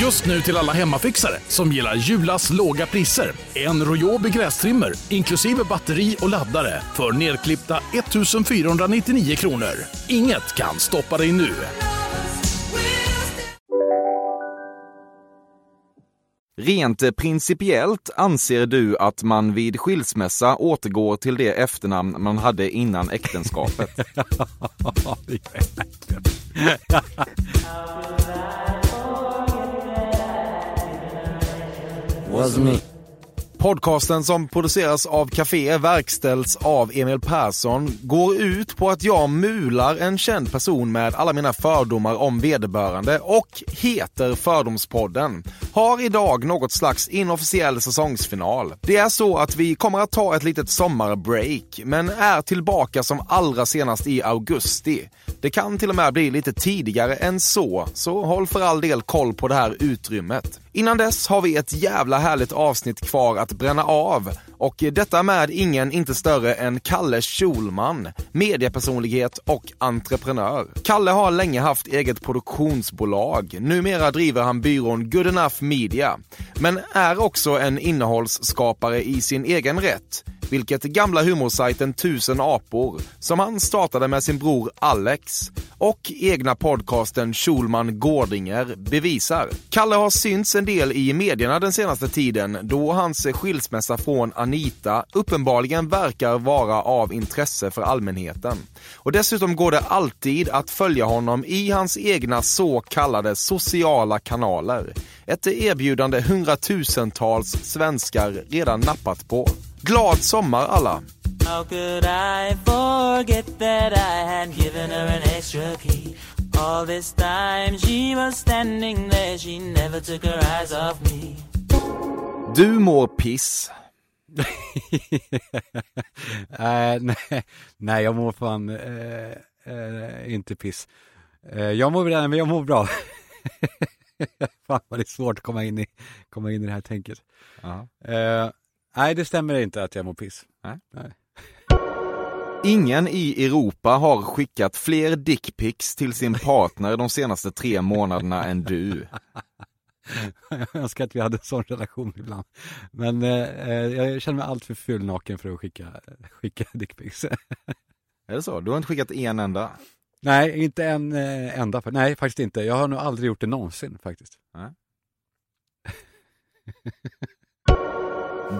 Just nu till alla hemmafixare som gillar Julas låga priser. En Royobi grästrimmer inklusive batteri och laddare för nedklippta 1 499 kronor. Inget kan stoppa dig nu. Rent principiellt anser du att man vid skilsmässa återgår till det efternamn man hade innan äktenskapet? Was me. Podcasten som produceras av Café verkställs av Emil Persson går ut på att jag mular en känd person med alla mina fördomar om vederbörande och heter Fördomspodden. Har idag något slags inofficiell säsongsfinal. Det är så att vi kommer att ta ett litet sommarbreak men är tillbaka som allra senast i augusti. Det kan till och med bli lite tidigare än så, så håll för all del koll på det här utrymmet. Innan dess har vi ett jävla härligt avsnitt kvar att bränna av och detta med ingen inte större än Kalle Schulman, mediepersonlighet och entreprenör. Kalle har länge haft eget produktionsbolag. Numera driver han byrån Good Enough Media, men är också en innehållsskapare i sin egen rätt vilket gamla humorsajten Tusen apor, som han startade med sin bror Alex, och egna podcasten Schulman Gårdinger bevisar. Kalle har synts en del i medierna den senaste tiden då hans skilsmässa från Anita uppenbarligen verkar vara av intresse för allmänheten. Och dessutom går det alltid att följa honom i hans egna så kallade sociala kanaler. Ett erbjudande hundratusentals svenskar redan nappat på. Glad sommar alla! How could I forget that I had given her an extra key? All this time she was standing there, she never took her eyes off me. Du mår piss. Eh, nej, nej, jag mår fan eh, eh, inte piss. Eh, jag mår bra, men jag mår bra. fan vad det är svårt att komma in i, komma in i det här tänket. Ja. Eh, nej, det stämmer inte att jag mår piss. Nej. nej. Ingen i Europa har skickat fler dickpics till sin partner de senaste tre månaderna än du. Jag önskar att vi hade en sån relation ibland. Men eh, eh, jag känner mig allt för ful naken för att skicka, skicka dickpics. Är det så? Du har inte skickat en enda? nej, inte en eh, enda. Nej, faktiskt inte. Jag har nog aldrig gjort det någonsin faktiskt.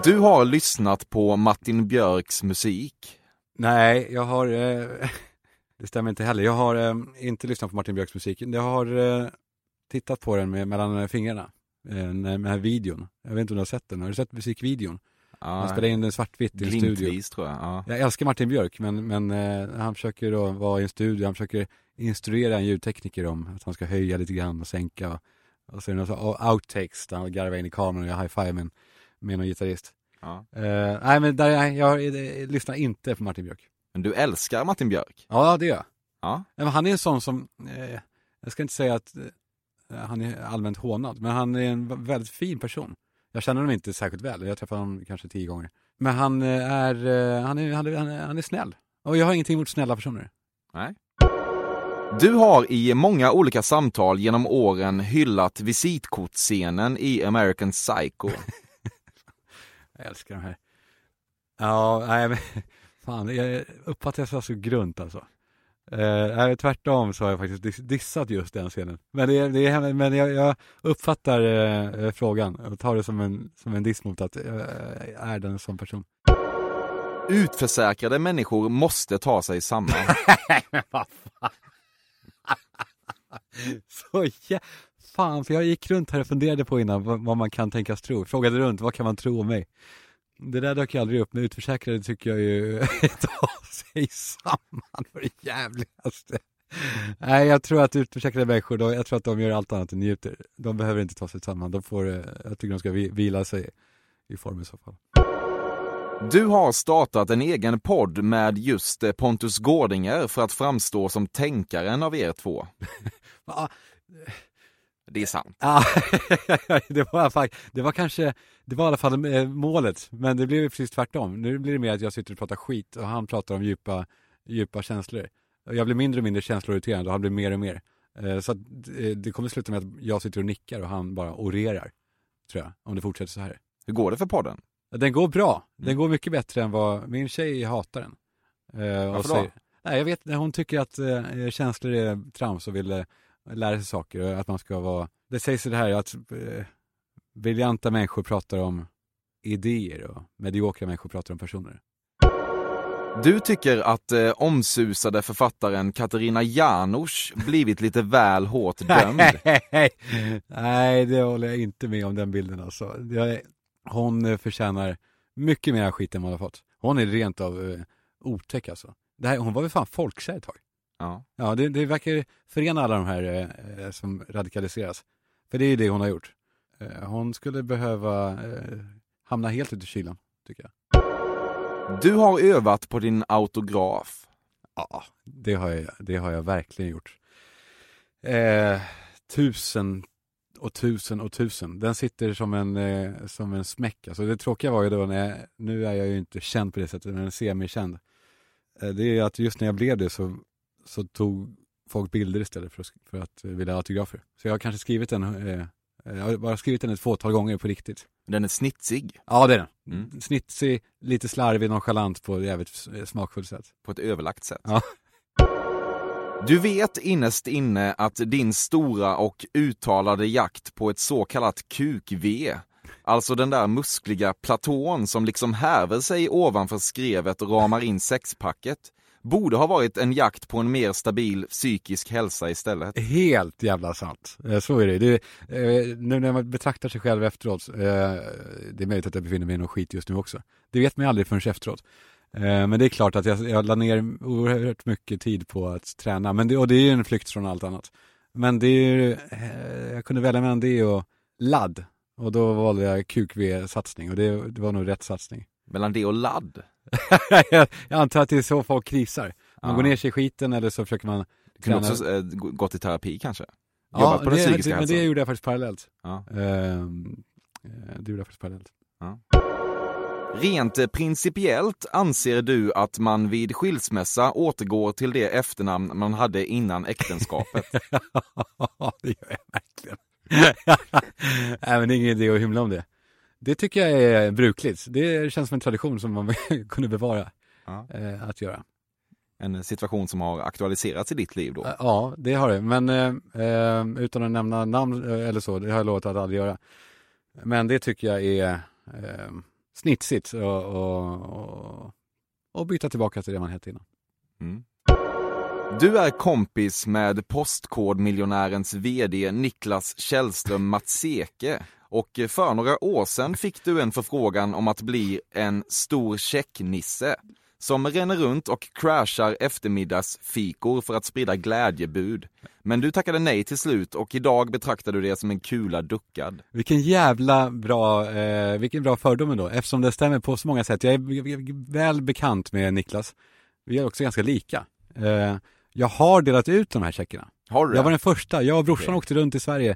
Du har lyssnat på Martin Björks musik. Nej, jag har, eh, det stämmer inte heller. Jag har eh, inte lyssnat på Martin Björks musik. Jag har eh, tittat på den med, mellan fingrarna, eh, med den här videon. Jag vet inte om du har sett den. Har du sett musikvideon? Han spelar in den svartvitt i en studio. Tror jag. Ja. Jag älskar Martin Björk, men, men eh, han försöker då vara i en studio, han försöker instruera en ljudtekniker om att han ska höja lite grann och sänka. Och, och så är det några outtakes där han garvar in i kameran och gör high-five med, någon gitarrist. Ja. Eh, nej, men där, jag, jag, jag lyssnar inte på Martin Björk. Men du älskar Martin Björk? Ja, det gör jag. Ja. Men han är en sån som, eh, jag ska inte säga att eh, han är allmänt hånad, men han är en väldigt fin person. Jag känner honom inte särskilt väl, jag träffar honom kanske tio gånger. Men han eh, är, eh, han är, han är, han är, han är snäll. Och jag har ingenting emot snälla personer. Nej. Du har i många olika samtal genom åren hyllat visitkortscenen i American Psycho. Jag älskar de här. Ja, nej men fan, jag uppfattar jag så grunt alltså. Eh, tvärtom så har jag faktiskt dis- dissat just den scenen. Men, det, det är, men jag, jag uppfattar eh, frågan och tar det som en, som en diss mot att jag är den som person. Utförsäkrade människor måste ta sig samman. så jä... Fan, för jag gick runt här och funderade på innan vad, man kan tänkas tro. Frågade runt, vad kan man tro om mig? Det där dök ju aldrig upp, men utförsäkrade tycker jag ju ta sig samman för det jävligaste. Nej, jag tror att utförsäkrade människor, då, jag tror att de gör allt annat än njuter. De behöver inte ta sig samman, de får, eh, jag tycker de ska vi- vila sig i form i så fall. Du har startat en egen podd med just eh, Pontus Gårdinger för att framstå som tänkaren av er två. Det är sant. Ja, det var, det var kanske, det var i alla fall målet, men det blev precis tvärtom. Nu blir det mer att jag sitter och pratar skit och han pratar om djupa, djupa känslor. Jag blir mindre och mindre känsloirriterad och han blir mer och mer. Eh, Så eh, det kommer sluta med att jag sitter och nickar och han bara orerar, tror jag, om det fortsätter så här. Hur går det för podden? Den går bra. Den Mm. går mycket bättre än vad min tjej hatar den. Eh, och Varför då? Nej, jag vet hon tycker att känslor är trams och vill lära sig saker och att man ska vara, det sägs det här att eh, briljanta människor pratar om idéer och mediokra människor pratar om personer. Du tycker att eh, omsusade författaren Katarina Janouch blivit lite väl hårt dömd. Nej, det håller jag inte med om den bilden alltså. Jag, hon eh, förtjänar mycket mer skit än vad hon har fått. Hon är rent av eh, otäck alltså. Det här, hon var väl fan folkkär ett tag. Ja. Ja, det, det verkar förena alla de här eh, eh, som radikaliseras. För det är ju det hon har gjort. Eh, hon skulle behöva eh, hamna helt ute i kylan, tycker jag. Du har övat på din autograf. Ja, det har jag, det har jag verkligen gjort. Eh, tusen och tusen och tusen. Den sitter som en, eh, som en smäck. Alltså det tråkiga var ju då när jag, nu är jag ju inte känd på det sättet, men semi-känd. Eh, det är att just när jag blev det så, så tog folk bilder istället för för att eh, vilja ha autografer. Så jag har kanske skrivit den, eh, jag har bara skrivit den ett fåtal gånger på riktigt. Den är snitsig Ja, det är den. Mm. Snitsig, lite slarvig, nonchalant på ett jävligt s- smakfullt sätt. på ett överlagt sätt. Ja. Du vet innerst inne att din stora och uttalade jakt på ett så kallat kuk-V, alltså den där muskliga platån som liksom häver sig ovanför skrevet och ramar in sexpacket, borde ha varit en jakt på en mer stabil psykisk hälsa istället. Helt jävla sant. Eh, Så är det. det eh, nu när man betraktar sig själv efteråt, eh, det är möjligt att jag befinner mig i någon skit just nu också. Det vet man aldrig förrän efteråt. Men det är klart att jag, jag la ner oerhört mycket tid på att träna, men det, och det är ju en flykt från allt annat. Men det är ju, jag kunde välja mellan det och ladd. Och då valde jag QQV-satsning och det, det var nog rätt satsning. Mellan det och ladd. Jag antar att det är så folk krisar. Man Ja. går ner sig i skiten eller så försöker man Du kunde träna- också gå- gått i terapi kanske? Ja, på den det, psykiska det, men det gjorde jag faktiskt parallellt. Ja. Eh, det gjorde jag faktiskt parallellt. Rent eh, principiellt anser du att man vid skilsmässa återgår till det efternamn man hade innan äktenskapet? det gör jag verkligen. Nej, men det är ingen idé att hymla om det. Det tycker jag är brukligt. Det känns som en tradition som man kunde bevara Ja. eh, att göra. En situation som har aktualiserats i ditt liv då? Eh, Ja, det har det. Men eh, eh, utan att nämna namn eller så, det har jag lovat att aldrig göra. Men det tycker jag är eh, snitsigt och, och, och, och byta tillbaka till det man hette innan. Mm. Du är kompis med Postkodmiljonärens VD Niklas Källström Matseke och för några år sedan fick du en förfrågan om att bli en stor checknisse som ränner runt och crashar eftermiddagsfikor för att sprida glädjebud. Men du tackade nej till slut och idag betraktar du det som en kula duckad. Vilken jävla bra, eh, vilken bra fördom ändå, eftersom det stämmer på så många sätt. Jag är väl bekant med Niklas. Vi är också ganska lika. Eh, jag har delat ut de här checkarna. Har du Jag var den första. Jag och brorsan Okej. åkte runt i Sverige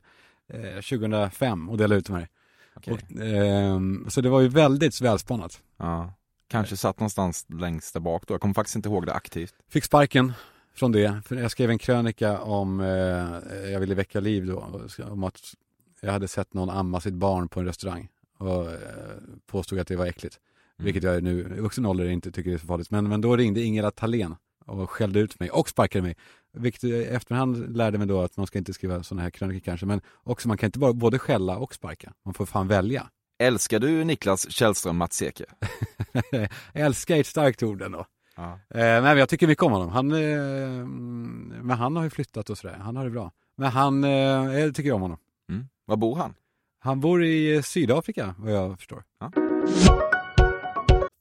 eh, 2005 och delade ut de här. Okej. Och, ehm, så det var ju väldigt välspanat. Ja. Kanske satt någonstans längst där bak då. Jag kommer faktiskt inte ihåg det aktivt. Fick sparken från det. För jag skrev en krönika om, eh, jag ville väcka liv då, om att jag hade sett någon amma sitt barn på en restaurang och eh, påstod att det var äckligt. Mm. Vilket jag nu i vuxen ålder inte tycker är så farligt. Men, men då ringde Ingela Thalén och skällde ut mig och sparkade mig. Vilket i efterhand lärde mig då att man ska inte skriva sådana här krönikor kanske. Men också man kan inte bara både skälla och sparka. Man får fan välja. Älskar du Niklas Källström Matseke? Älska är ett starkt ord ändå. Ja. Eh, men jag tycker mycket om honom. Han, eh, men han har ju flyttat och sådär. Han har det bra. Men han, eh, jag tycker om honom. Mm. Var bor han? Han bor i eh, Sydafrika vad jag förstår.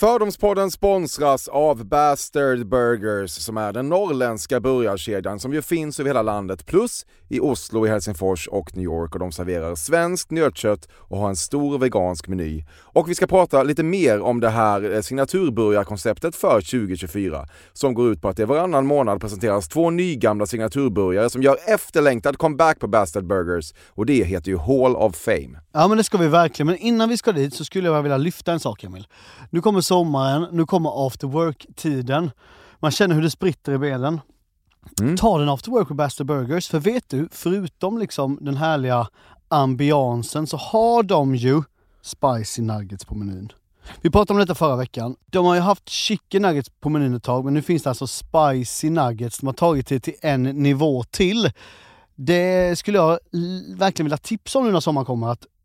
Fördomspodden sponsras av Bastard Burgers som är den norrländska burgarkedjan som ju finns över hela landet plus i Oslo, i Helsingfors och New York och de serverar svenskt nötkött och har en stor vegansk meny. Och vi ska prata lite mer om det här eh, signaturburgarkonceptet för 2024 som går ut på att det varannan månad presenteras två nygamla signaturburgare som gör efterlängtad comeback på Bastard Burgers och det heter ju Hall of Fame. Ja men det ska vi verkligen, men innan vi ska dit så skulle jag vilja lyfta en sak Emil. Nu kommer sommaren, nu kommer after work-tiden. Man känner hur det spritter i benen. Ta den after work på Bastard Burgers, för vet du, förutom liksom den härliga ambiansen så har de ju spicy nuggets på menyn. Vi pratade om detta förra veckan. De har ju haft chicken nuggets på menyn ett tag, men nu finns det alltså spicy nuggets. De har tagit det till en nivå till. Det skulle jag verkligen vilja tipsa om nu när sommaren kommer. Att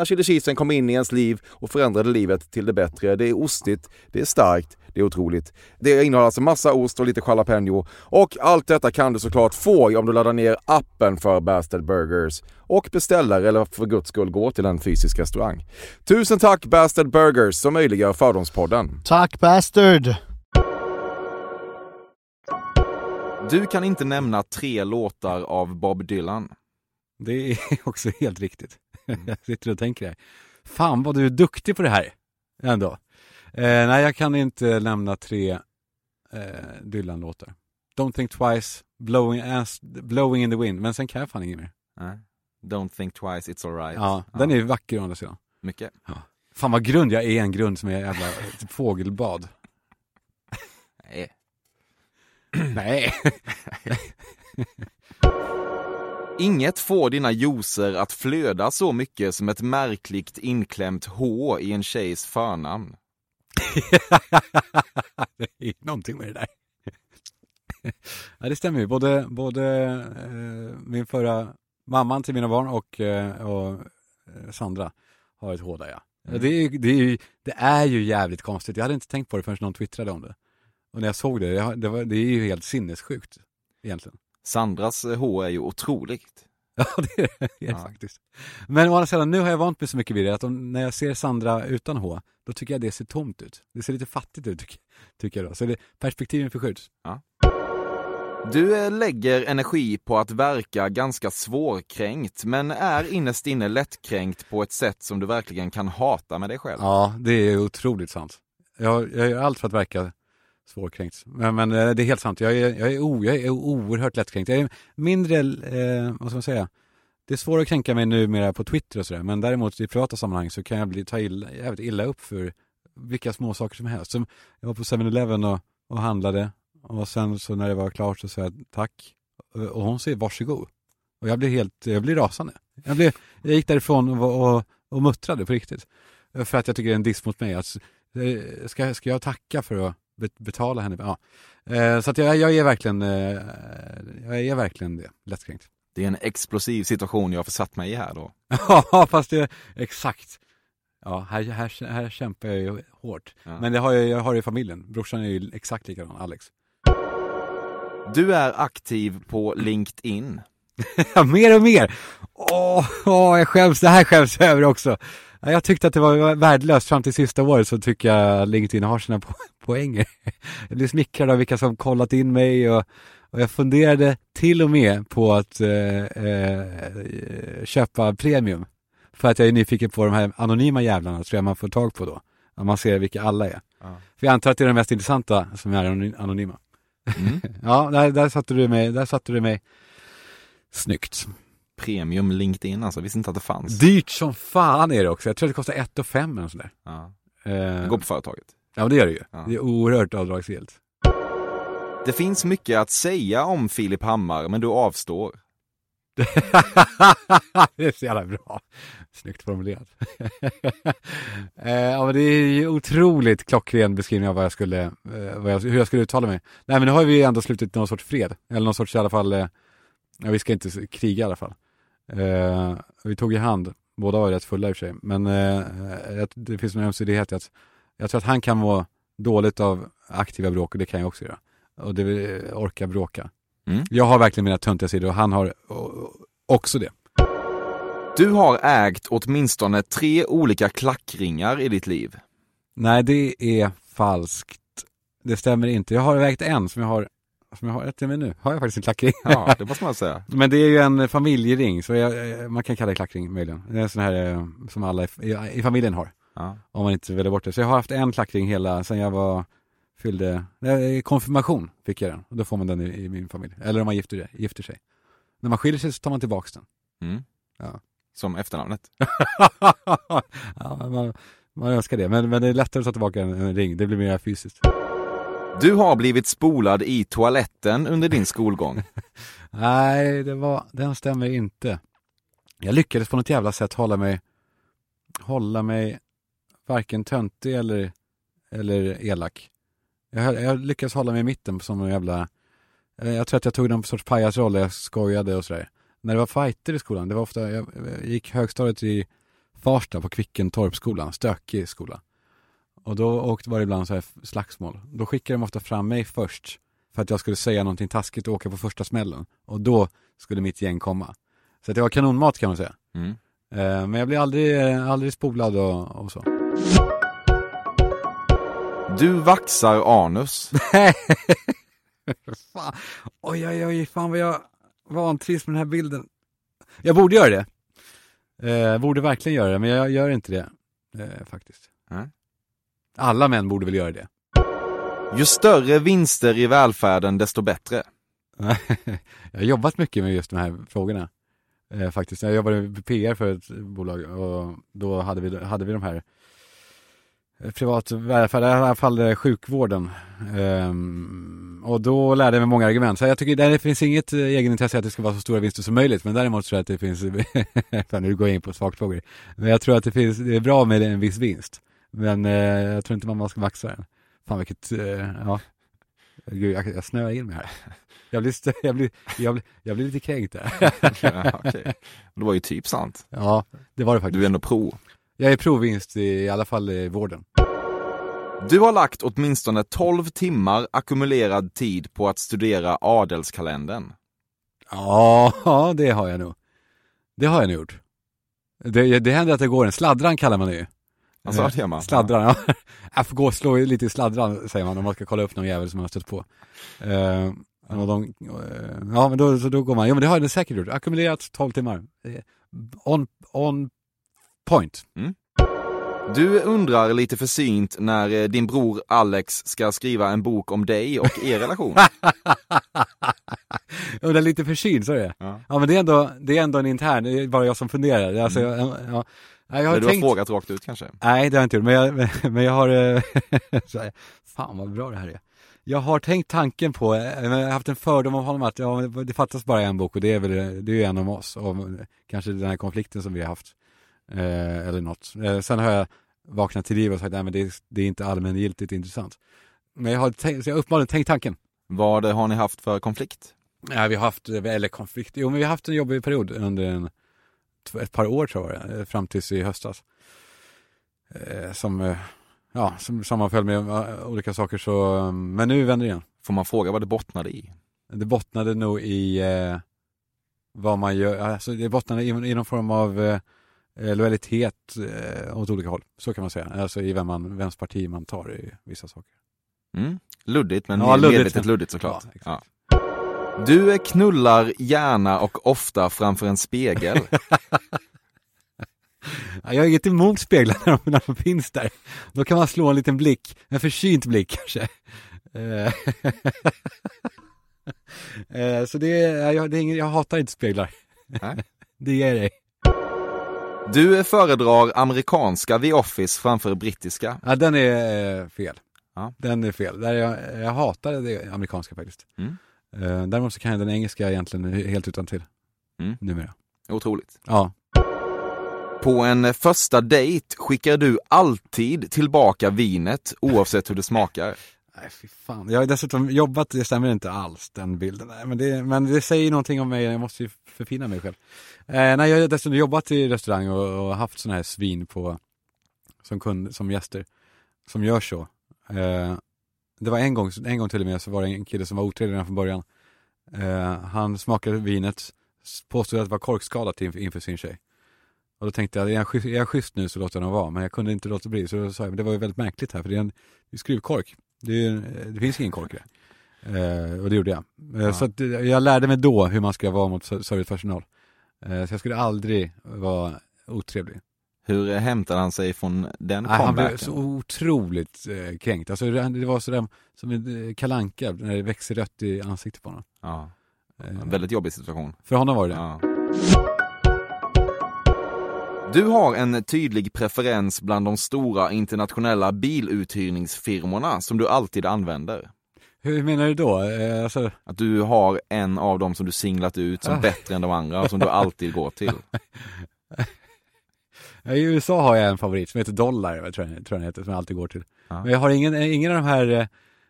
när chili cheesen kom in i ens liv och förändrade livet till det bättre. Det är ostigt, det är starkt, det är otroligt. Det innehåller alltså massa ost och lite jalapeno. Och allt detta kan du såklart få om du laddar ner appen för Bastard Burgers och beställer eller för guds skull går till en fysisk restaurang. Tusen tack Bastard Burgers som möjliggör Fördomspodden. Tack Bastard! Du kan inte nämna tre låtar av Bob Dylan. Det är också helt riktigt. Jag sitter och tänker här. Fan vad du är duktig på det här ändå. Eh, nej, jag kan inte lämna tre eh, Dylan-låtar. Don't think twice, blowing, ass, blowing in the wind. Men sen kan jag fan inget mer. Nej. Don't think twice, it's alright. Ja, den är vacker å andra sidan. Mycket. Fan vad grund, jag är en grund som är jävla typ fågelbad. Nej. Nej. Inget får dina juicer att flöda så mycket som ett märkligt inklämt H i en tjejs förnamn. det är någonting med det där. ja, det stämmer ju. Både, både eh, min förra mamman till mina barn och, eh, och eh, Sandra har ett H där ja. Mm. Det, är, ju- det, är ju, det är ju jävligt konstigt. Jag hade inte tänkt på det förrän någon twittrade om det. Och när jag såg det, det, det, var, det är ju helt sinnessjukt egentligen. Sandras eh, H är ju otroligt. Ja, det är det, Ja. faktiskt. Men å andra sidan, nu har jag vant mig så mycket vid det att om, när jag ser Sandra utan H, då tycker jag det ser tomt ut. Det ser lite fattigt ut, tycker, tycker jag då. Så det, perspektiven förskjuts. Du eh, lägger energi på att verka ganska svårkränkt, men är innerst inne lättkränkt på ett sätt som du verkligen kan hata med dig själv. Ja, det är otroligt sant. Jag, jag gör allt för att verka svårkränkt. Men, men eh, det är helt sant. Jag är, jag, är o, jag är oerhört lättkränkt. Jag är mindre, eh, vad ska man säga, det är svårare att kränka mig numera på Twitter och sådär. Men däremot i privata sammanhang så kan jag bli, ta illa, jävligt illa upp för vilka små saker som helst. Som jag var på 7-Eleven och, och handlade och sen så när det var klart så sa jag tack. Och hon säger varsågod. Och jag blev helt, jag blev rasande. Jag, blev, jag gick därifrån och, och, och muttrade på riktigt. För att jag tycker det är en diss mot mig. Att, eh, ska, ska jag tacka för att betala henne? Ja. Eh, Så att jag, jag är verkligen, eh, jag är verkligen det, lättkränkt. Det är en explosiv situation jag har försatt mig i här då. Ja, fast det, exakt. Ja, här, här, här kämpar jag ju hårt. Ja. Men det har jag, jag har det i familjen. Brorsan är ju exakt likadan, Alex. Du är aktiv på LinkedIn. Mer och mer. Åh, åh, jag skäms, det här skäms jag över också. Ja, Jag tyckte att det var värdelöst fram till sista året så tycker jag LinkedIn har sina po- poänger. Jag blir smickrad av vilka som kollat in mig och, och jag funderade till och med på att eh, eh, köpa premium. För att jag är nyfiken på de här anonyma jävlarna tror jag man får tag på då. Att man ser vilka alla är. Ja. För jag antar att det är de mest intressanta som är anony- anonyma. Mm. Ja, där, där satte du mig, där satte du mig snyggt. Premium LinkedIn alltså, visste inte att det fanns. Dyrt som fan är det också. Jag tror att det kostar 1 och 5 eller sådär. Ja. Eh, Gå på företaget. ja, det gör det ju. Ja. Det är oerhört avdragsgillt. Det finns mycket att säga om Filip Hammar, men du avstår. det är så jävla bra. Snyggt formulerat. eh, ja, men det är ju otroligt klockren beskrivning av vad jag skulle, eh, vad jag, hur jag skulle uttala mig. Nej, men nu har vi ju ändå slutit någon sorts fred. Eller någon sorts i alla fall, eh, ja, vi ska inte kriga i alla fall. Eh, vi tog i hand, båda var rätt fulla i och för sig. Men eh, det finns en ömsesidighet i att jag tror att han kan må dåligt av aktiva bråk och det kan jag också göra. Och det eh, orka bråka. Mm. Jag har verkligen mina töntiga sidor och han har också det. Du har ägt åtminstone tre olika klackringar i ditt liv. Nej, det är falskt. Det stämmer inte. Jag har vägt en som jag har, som jag har, ett mig nu, har jag faktiskt en klackring. Ja, det måste man säga. Men det är ju en familjering, så jag, man kan kalla det klackring möjligen. Det är en sån här eh, som alla i, i, i familjen har, Ja. om man inte väljer bort det. Så jag har haft en klackring hela, sen jag var, fyllde, nej, konfirmation fick jag den. Och då får man den i, i min familj. Eller om man gifter, gifter sig. När man skiljer sig så tar man tillbaks den. Mm. Ja. som efternamnet. ja, man, man önskar det, men, men det är lättare att ta tillbaka en, en ring. Det blir mer fysiskt. Du har blivit spolad i toaletten under din skolgång. Nej, det var, den stämmer inte. Jag lyckades på något jävla sätt hålla mig, hålla mig varken töntig eller, eller elak. Jag, jag lyckades hålla mig i mitten som en jävla, eh, jag tror att jag tog någon sorts pajasroll, jag skojade och sådär. När det var fighter i skolan, det var ofta, jag, jag gick högstadiet i Farsta på Kvickentorpsskolan, stökig skola. Och då åkte, var det ibland så här slagsmål. Då skickade de ofta fram mig först för att jag skulle säga någonting taskigt och åka på första smällen. Och då skulle mitt gäng komma. Så det var kanonmat kan man säga. Mm. Eh, men jag blev aldrig, eh, aldrig spolad och, och så. Du vaxar anus. fan. Oj, oj, oj, fan vad jag vantrivs med den här bilden. Jag borde göra det. Eh, borde verkligen göra det, men jag gör inte det. Eh, faktiskt. Nej. Alla män borde väl göra det. Ju större vinster i välfärden, desto bättre. jag har jobbat mycket med just de här frågorna. Eh, faktiskt. Jag jobbade med PR för ett bolag och då hade vi, hade vi de här eh, privat välfärd, i alla fall eh, sjukvården. Ehm, och då lärde jag mig många argument. Så jag tycker det finns inget eh, egenintresse att det ska vara så stora vinster som möjligt. Men däremot tror jag att det finns, fan nu går jag in på sakfrågor. Men jag tror att det finns, det är bra med en viss vinst. Men eh, jag tror inte man ska maxa den. Fan vilket, eh, ja. Gud, jag, jag snöar in mig här. Jag blir, jag blir, jag blir, jag blir lite kränkt där. ja, okej. Det var ju typ sant. Ja, det var det faktiskt. Du är ändå pro. Jag är provinst i, i alla fall i vården. Du har lagt åtminstone 12 timmar ackumulerad tid på att studera adelskalendern. Ja, det har jag nog. Det har jag nog gjort. Det, det händer att det går en sladdran kallar man det ju. Alltså, Eh, det gör man. Sladdran, ja. Jag får gå och slå lite i sladdran säger man om man ska kolla upp någon jävel som man har stött på. Eh, och de, eh, ja men då, så då går man, ja men det har jag säkert gjort. Ackumulerat 12 timmar. Eh, On, on point. Du undrar lite försynt när eh, din bror Alex ska skriva en bok om dig och er relation. Är lite försynt, så är det. Ja. Ja men det är ändå, det är ändå en intern, det är bara jag som funderar. Alltså, jag, ja. Nej, jag har Eller du har tänkt... frågat rakt ut kanske? Nej, det har jag inte gjort, men jag, men jag har, eh, så fan vad bra det här är. Jag har tänkt tanken på, eh, jag har haft en fördom om honom att ja, det fattas bara en bok och det är väl, det är en om oss och kanske den här konflikten som vi har haft. Eh, eller något. Eh, sen har jag vaknat till liv och sagt, nej men det är, det är inte allmängiltigt intressant. Men jag har tänkt, så jag har uppenbarligen tänkt tanken. Vad har ni haft för konflikt? Ja, vi har haft, eller konflikt, jo men vi har haft en jobbig period under en, ett par år tror jag, eh, fram tills i höstas. Eh, som, eh, ja, som sammanföll med olika saker så, eh, men nu vänder det igen. Får man fråga vad det bottnade i? Det bottnade nog i eh, vad man gör, alltså det bottnade i, i någon form av eh, lojalitet eh, åt olika håll. Så kan man säga, alltså i vem man, vems parti man tar i vissa saker. Mm. Luddigt, men Ja, luddigt. medvetet luddigt såklart. Ja. Du knullar gärna och ofta framför en spegel. Ja, Jag har inget emot speglar när de, när de finns där. Då kan man slå en liten blick, en försynt blick kanske. Eh, eh, Så det är, jag, det är ingen, jag hatar inte speglar. Nej. Det ger dig. Du föredrar amerikanska The Office framför brittiska. Ja, den är eh, fel. Ja. Den är fel. Där jag, jag hatar det amerikanska faktiskt. Mm. Eh, Däremot så kan jag den engelska egentligen helt utan till. Mm. Numera. Otroligt. Ja. På en första dejt skickar du alltid tillbaka vinet oavsett hur det smakar. Nej, fy fan. Jag har dessutom jobbat, det stämmer inte alls den bilden. Nej, men, det, men det säger någonting om mig, jag måste ju förfina mig själv. Eh, nej, jag har dessutom jobbat i restaurang och, och haft sådana här svin på, som, kund, som gäster, som gör så. Eh, det var en gång, en gång till och med så var det en kille som var otrevlig redan från början. Eh, han smakade vinet, påstod att det var korkskadat inför, sin tjej. Och då tänkte jag, är jag, schysst, är jag schysst nu så låter jag honom vara. Men jag kunde inte låta bli, så då sa jag, men det var ju väldigt märkligt här för det är en det är skruvkork. Det, är, ju- det finns ingen kork i det. Eh, och det gjorde jag. Eh, Ja. Så att, eh, jag lärde mig då hur man ska vara mot ser- servicepersonal. Eh, så jag skulle aldrig vara otrevlig. Hur hämtar han sig från den Nej, han blev comebacken? så otroligt eh, kränkt. Alltså, det var sådär som en eh, kalanka när det växer rött i ansiktet på honom. Ja, Eh, en väldigt jobbig situation. För honom var det det. Ja. Du har en tydlig preferens bland de stora internationella biluthyrningsfirmorna som du alltid använder. Hur menar du då? Eh, alltså, Att du har en av dem som du singlat ut som Ah. bättre än de andra och som du alltid går till. I USA har jag en favorit som heter Dollar, tror jag, tror jag heter, som jag alltid går till. Ja. Men jag har ingen, ingen av de här eh,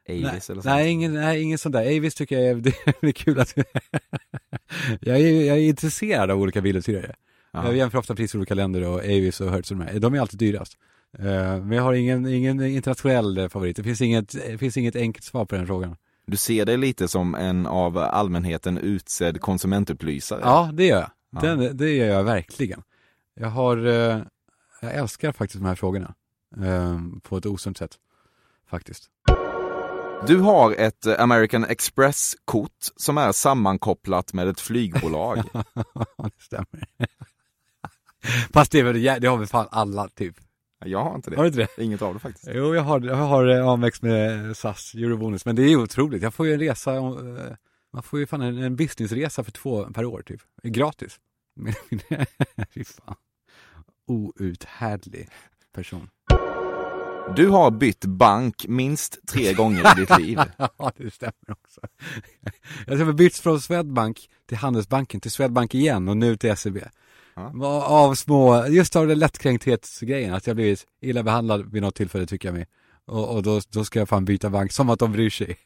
Avis nej, eller sånt. nej, ingen, nej, ingen sån där. Avis tycker jag är, det är kul att jag, är, jag är intresserad av olika biluthyrare. Ja. Jag jämför ofta priser i olika länder och Avis och Hertz och de här. De är alltid dyrast. Eh, Men jag har ingen, ingen internationell eh, favorit. Det finns inget, det finns inget enkelt svar på den frågan. Du ser dig lite som en av allmänheten utsedd konsumentupplysare. Ja, det gör jag. Ja. Den, det gör jag verkligen. Jag har, eh, jag älskar faktiskt de här frågorna. eh, På ett osunt sätt. Faktiskt. Du har ett eh, American Express-kort som är sammankopplat med ett flygbolag. Ja, det stämmer. Fast det, väl, det har väl fan alla typ. Jag har inte Har du det. inte det? Inget av det faktiskt. Jo, jag har, jag har eh, Amex med SAS Eurobonus, men det är otroligt. Jag får ju en resa, eh, man får ju fan en, en businessresa för två per år typ. Gratis. Fy fan. Outhärdlig person. Du har bytt bank minst tre gånger i ditt liv. Ja, det stämmer också. Jag har bytt från Swedbank till Handelsbanken till Swedbank igen och nu till SEB. Ja. Av små, just av det lättkränkthetsgrejen, att jag blivit illa behandlad vid något tillfälle tycker jag mig. Och, och då, då ska jag fan byta bank, som att de bryr sig.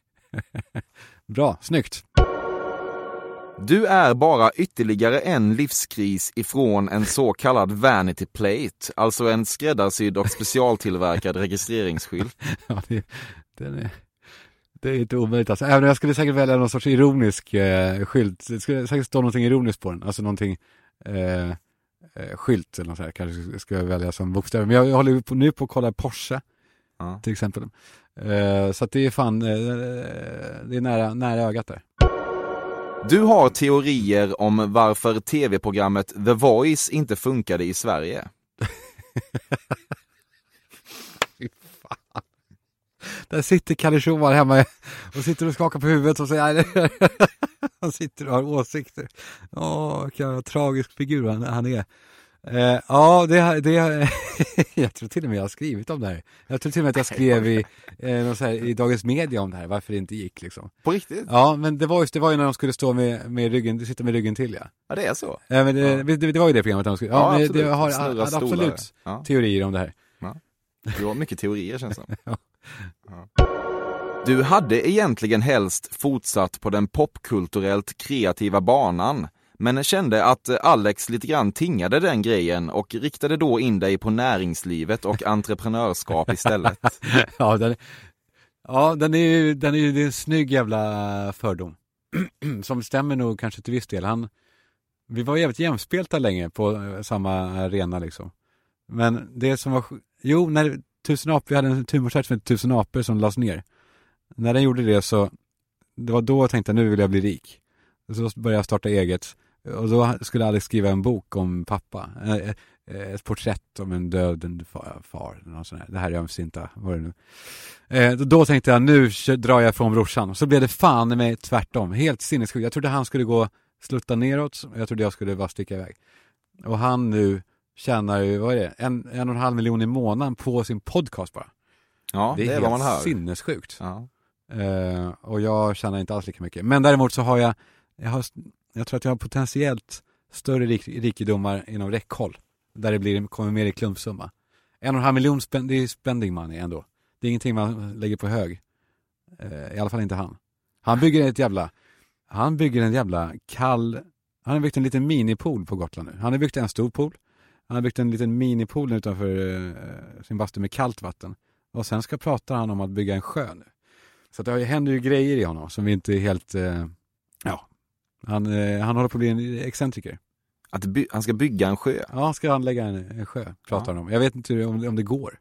Bra, snyggt. Du är bara ytterligare en livskris ifrån en så kallad vanity plate, alltså en skräddarsydd och specialtillverkad registreringsskylt. Ja, det, är, det är inte omöjligt alltså. Även om jag skulle säkert välja någon sorts ironisk eh, skylt. Det skulle säkert stå någonting ironiskt på den. Alltså någonting eh, eh, skylt eller något sånt här. Kanske skulle jag välja som bokstäver. Men jag, jag håller på, nu på att kolla Porsche Ja. till exempel. Eh, så att det är fan, eh, det är nära, nära ögat där. Du har teorier om varför tv-programmet The Voice inte funkade i Sverige. Där sitter Kalle Schumann hemma och sitter och skakar på huvudet och säger Han sitter och har åsikter. Åh, vilken tragisk figur han, han är. Eh, ja, det, det jag tror till och med jag har skrivit om det här. Jag tror till och med att jag skrev i, eh, här, i Dagens Media om det här, varför det inte gick liksom. På riktigt? Ja, men det var, just, det var ju när de skulle stå med, med ryggen, sitta med ryggen till ja. Ja, det är så. Eh, men det, Ja. det, det var ju det programmet de skulle, ja, men absolut. det har Snurra hade stolar. absolut Ja. teorier om det här. Du har mycket teorier känns det som. Ja. Ja. Du hade egentligen helst fortsatt på den popkulturellt kreativa banan, men kände att Alex lite grann tingade den grejen och riktade då in dig på näringslivet och entreprenörskap istället. ja, den, ja, den är ju, den är det är en snygg jävla fördom. Som stämmer nog kanske till viss del. Han, vi var jävligt jämspelta länge på eh, samma arena liksom. Men det som var, jo, när Tusen apor, vi hade en som hette Tusen apor som lades ner. När den gjorde det så, det var då jag tänkte nu vill jag bli rik. Så började jag starta eget. Och då skulle Alex skriva en bok om pappa. Eh, eh, Ett porträtt om en död far. något sånt här. Det här är ömsinta, vad är det nu? Eh, då- tänkte jag, nu drar jag från brorsan. Och så blev det fan med tvärtom. Helt sinnessjukt. Jag trodde han skulle gå slutta neråt. och Jag trodde jag skulle bara sticka iväg. Och han nu tjänar ju, vad är det? En, en och en halv miljon i månaden på sin podcast bara. Ja, det är, vad man hör. sinnessjukt. Ja. Eh, och jag tjänar inte alls lika mycket. Men däremot så har jag, jag, har, jag tror att jag har potentiellt större rik, rikedomar inom räckhåll. Där det blir, kommer mer i klumpsumma. En och en halv miljon, spend, det är spending money ändå. Det är ingenting man lägger på hög. Eh, I alla fall inte han. Han bygger ett jävla, han bygger en jävla kall, han har byggt en liten minipool på Gotland nu. Han har byggt en stor pool. Han har byggt en liten minipool utanför eh, sin bastu med kallt vatten. Och sen ska prata han om att bygga en sjö nu. Så det händer ju grejer i honom som vi inte är helt, eh, ja, han, eh, han håller på att bli en excentriker. Att by- han ska bygga en sjö? Ja, han ska anlägga en, en sjö, pratar han om. Jag vet inte om, om det går.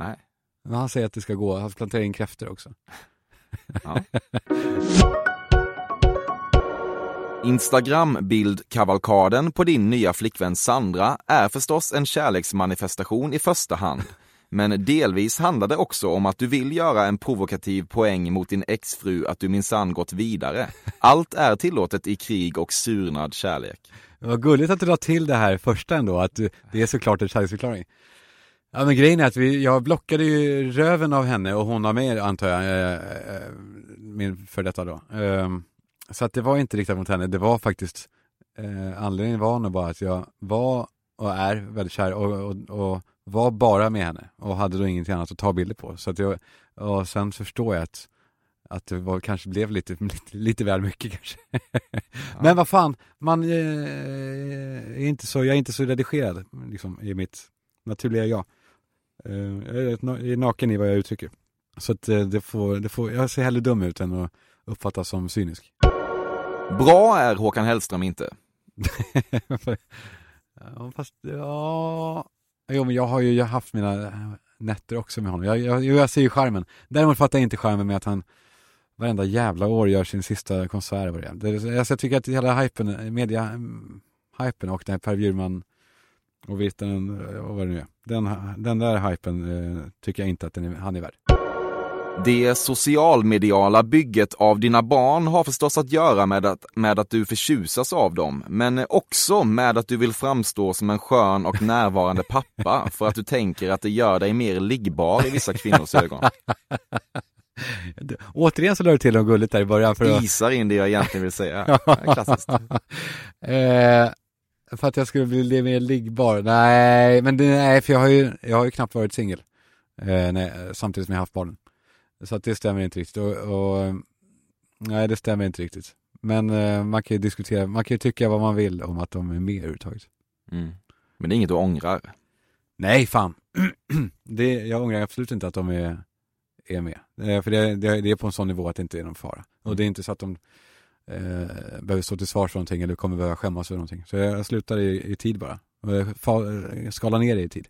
Nej. Men han säger att det ska gå, han planterar in kräftor också. Ja. Instagram-bildkavalkaden på din nya flickvän Sandra är förstås en kärleksmanifestation i första hand. Men delvis handlar det också om att du vill göra en provokativ poäng mot din exfru att du minsann gått vidare. Allt är tillåtet i krig och surnad kärlek. Vad gulligt att du la till det här första ändå, att du, det är såklart en kärleksförklaring. Ja men grejen är att vi, jag blockade ju röven av henne och hon av mig antar jag, eh, eh min för detta då. Eh, så att det var inte riktat mot henne, det var faktiskt, eh, anledningen var nog bara att jag var och är väldigt kär och, och, och var bara med henne och hade då ingenting annat att ta bilder på. Så att jag, och sen förstår jag att, att det var, kanske blev lite, lite, lite väl mycket kanske. Men vad fan, man eh, är inte så, jag är inte så redigerad liksom, i mitt naturliga jag. Eh, jag är naken i vad jag uttrycker. Så att eh, det får, det får, jag ser hellre dum ut än att uppfattas som cynisk. Bra är Håkan Hellström inte. ja, fast ja... Jo, men jag har ju jag har haft mina nätter också med honom. Jag, jag, jag ser ju charmen. Däremot fattar jag inte charmen med att han varenda jävla år gör sin sista konsert. Det alltså, jag tycker att hela hypen, media-hypen mm, och den här Per Bjurman och Virtanen och vad det nu är. Den, den där hypen eh, tycker jag inte att den är, han är värd. Det socialmediala bygget av dina barn har förstås att göra med att, med att du förtjusas av dem, men också med att du vill framstå som en skön och närvarande pappa för att du tänker att det gör dig mer liggbar i vissa kvinnors ögon. Återigen så lade du till något gulligt där i början. För att... Isar in det jag egentligen vill säga. Klassiskt. eh, för att jag skulle bli mer liggbar? Nej, men det, nej, för jag har ju, jag har ju knappt varit singel. Eh, samtidigt som jag haft barnen. Så att det stämmer inte riktigt. Och, och, nej, det stämmer inte riktigt. Men eh, man kan ju diskutera, man kan ju tycka vad man vill om att de är med överhuvudtaget. Mm. Men det är inget du ångrar? Nej, fan. det, jag ångrar absolut inte att de är, är med. Eh, för det, det, det, är på en sån nivå att det inte är någon fara. Och det är inte så att de eh, behöver stå till svars för någonting eller kommer behöva skämmas för någonting. Så jag slutar i, i tid bara. Och skalar ner det i tid.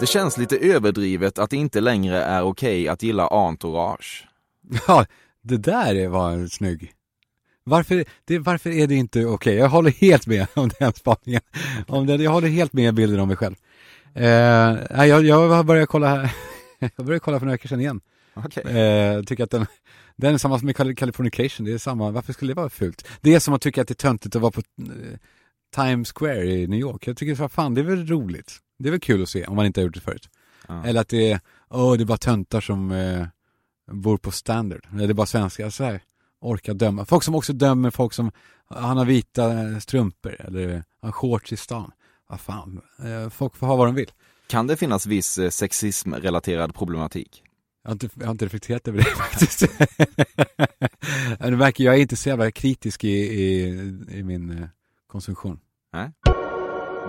Det känns lite överdrivet att det inte längre är okej okay att gilla entourage. Ja, det där var snygg. Varför, det, varför är det inte okej? Okay? Jag håller helt med om den spaningen. Om den, jag håller helt med bilden om mig själv. Eh, jag, jag börjat kolla här. jag började kolla för några veckor sedan igen. Okay. Eh, tycker att den, den är samma som med Californication, det är samma, varför skulle det vara fult? Det är som att tycka att det är töntigt att vara på eh, Times Square i New York. Jag tycker så fan, det är väl roligt. Det är väl kul att se om man inte har gjort det förut. Ja. Eller att det är, åh det är bara töntar som eh, bor på standard. Eller det är bara svenskar, så här, orkar döma. Folk som också dömer folk som, han har vita strumpor eller har shorts i stan. Vad fan, eh, folk får ha vad de vill. Kan det finnas viss eh, sexism-relaterad problematik? Jag har, inte, jag har inte reflekterat över det faktiskt. du märker, jag är inte så jävla kritisk i, i, i min eh, konsumtion. Nej.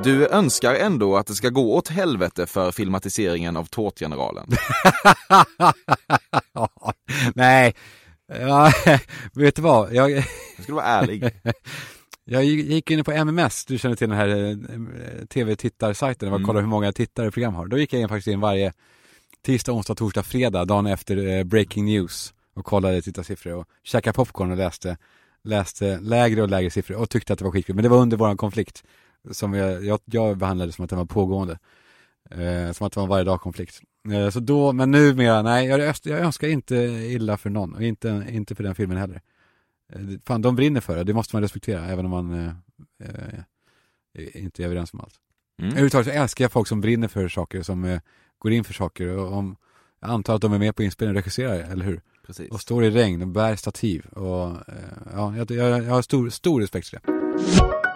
Du önskar ändå att det ska gå åt helvete för filmatiseringen av Tårtgeneralen. Nej, ja, vet du vad? Jag, jag skulle vara ärlig. jag gick in på MMS, du känner till den här eh, tv-tittarsajten, där man kollar hur många tittare program har. Då gick jag in faktiskt in varje tisdag, onsdag, torsdag, fredag, dagen efter eh, Breaking News och kollade tittarsiffror och käkade popcorn och läste, läste lägre och lägre siffror och tyckte att det var skitkul. Men det var under vår konflikt som jag, jag, jag behandlade som att den var pågående. Eh, som att det var en varje dag konflikt. Eh, så då, men numera, nej, jag, jag önskar inte illa för någon och inte, inte för den filmen heller. Eh, fan, de brinner för det, det måste man respektera även om man eh, eh, inte är överens om allt. Mm. Överhuvudtaget så älskar jag folk som brinner för saker, som eh, går in för saker och om, jag antar att de är med på inspelningen och regisserar, eller hur? Precis. Och står i regn och bär stativ och ja, jag, jag, jag har stor, stor respekt för det.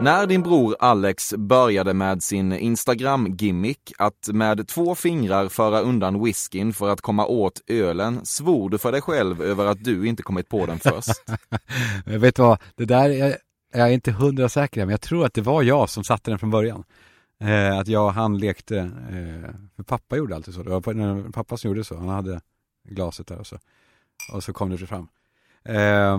När din bror Alex började med sin Instagram-gimmick att med två fingrar föra undan whiskyn för att komma åt ölen, svor du för dig själv över att du inte kommit på den först? Vet du vad, det där är jag är inte hundra säker, men jag tror att det var jag som satte den från början. Eh, att jag och han lekte, eh, för pappa gjorde alltid så, det var pappa som gjorde så, han hade glaset där och så, och så kom det fram. Eh,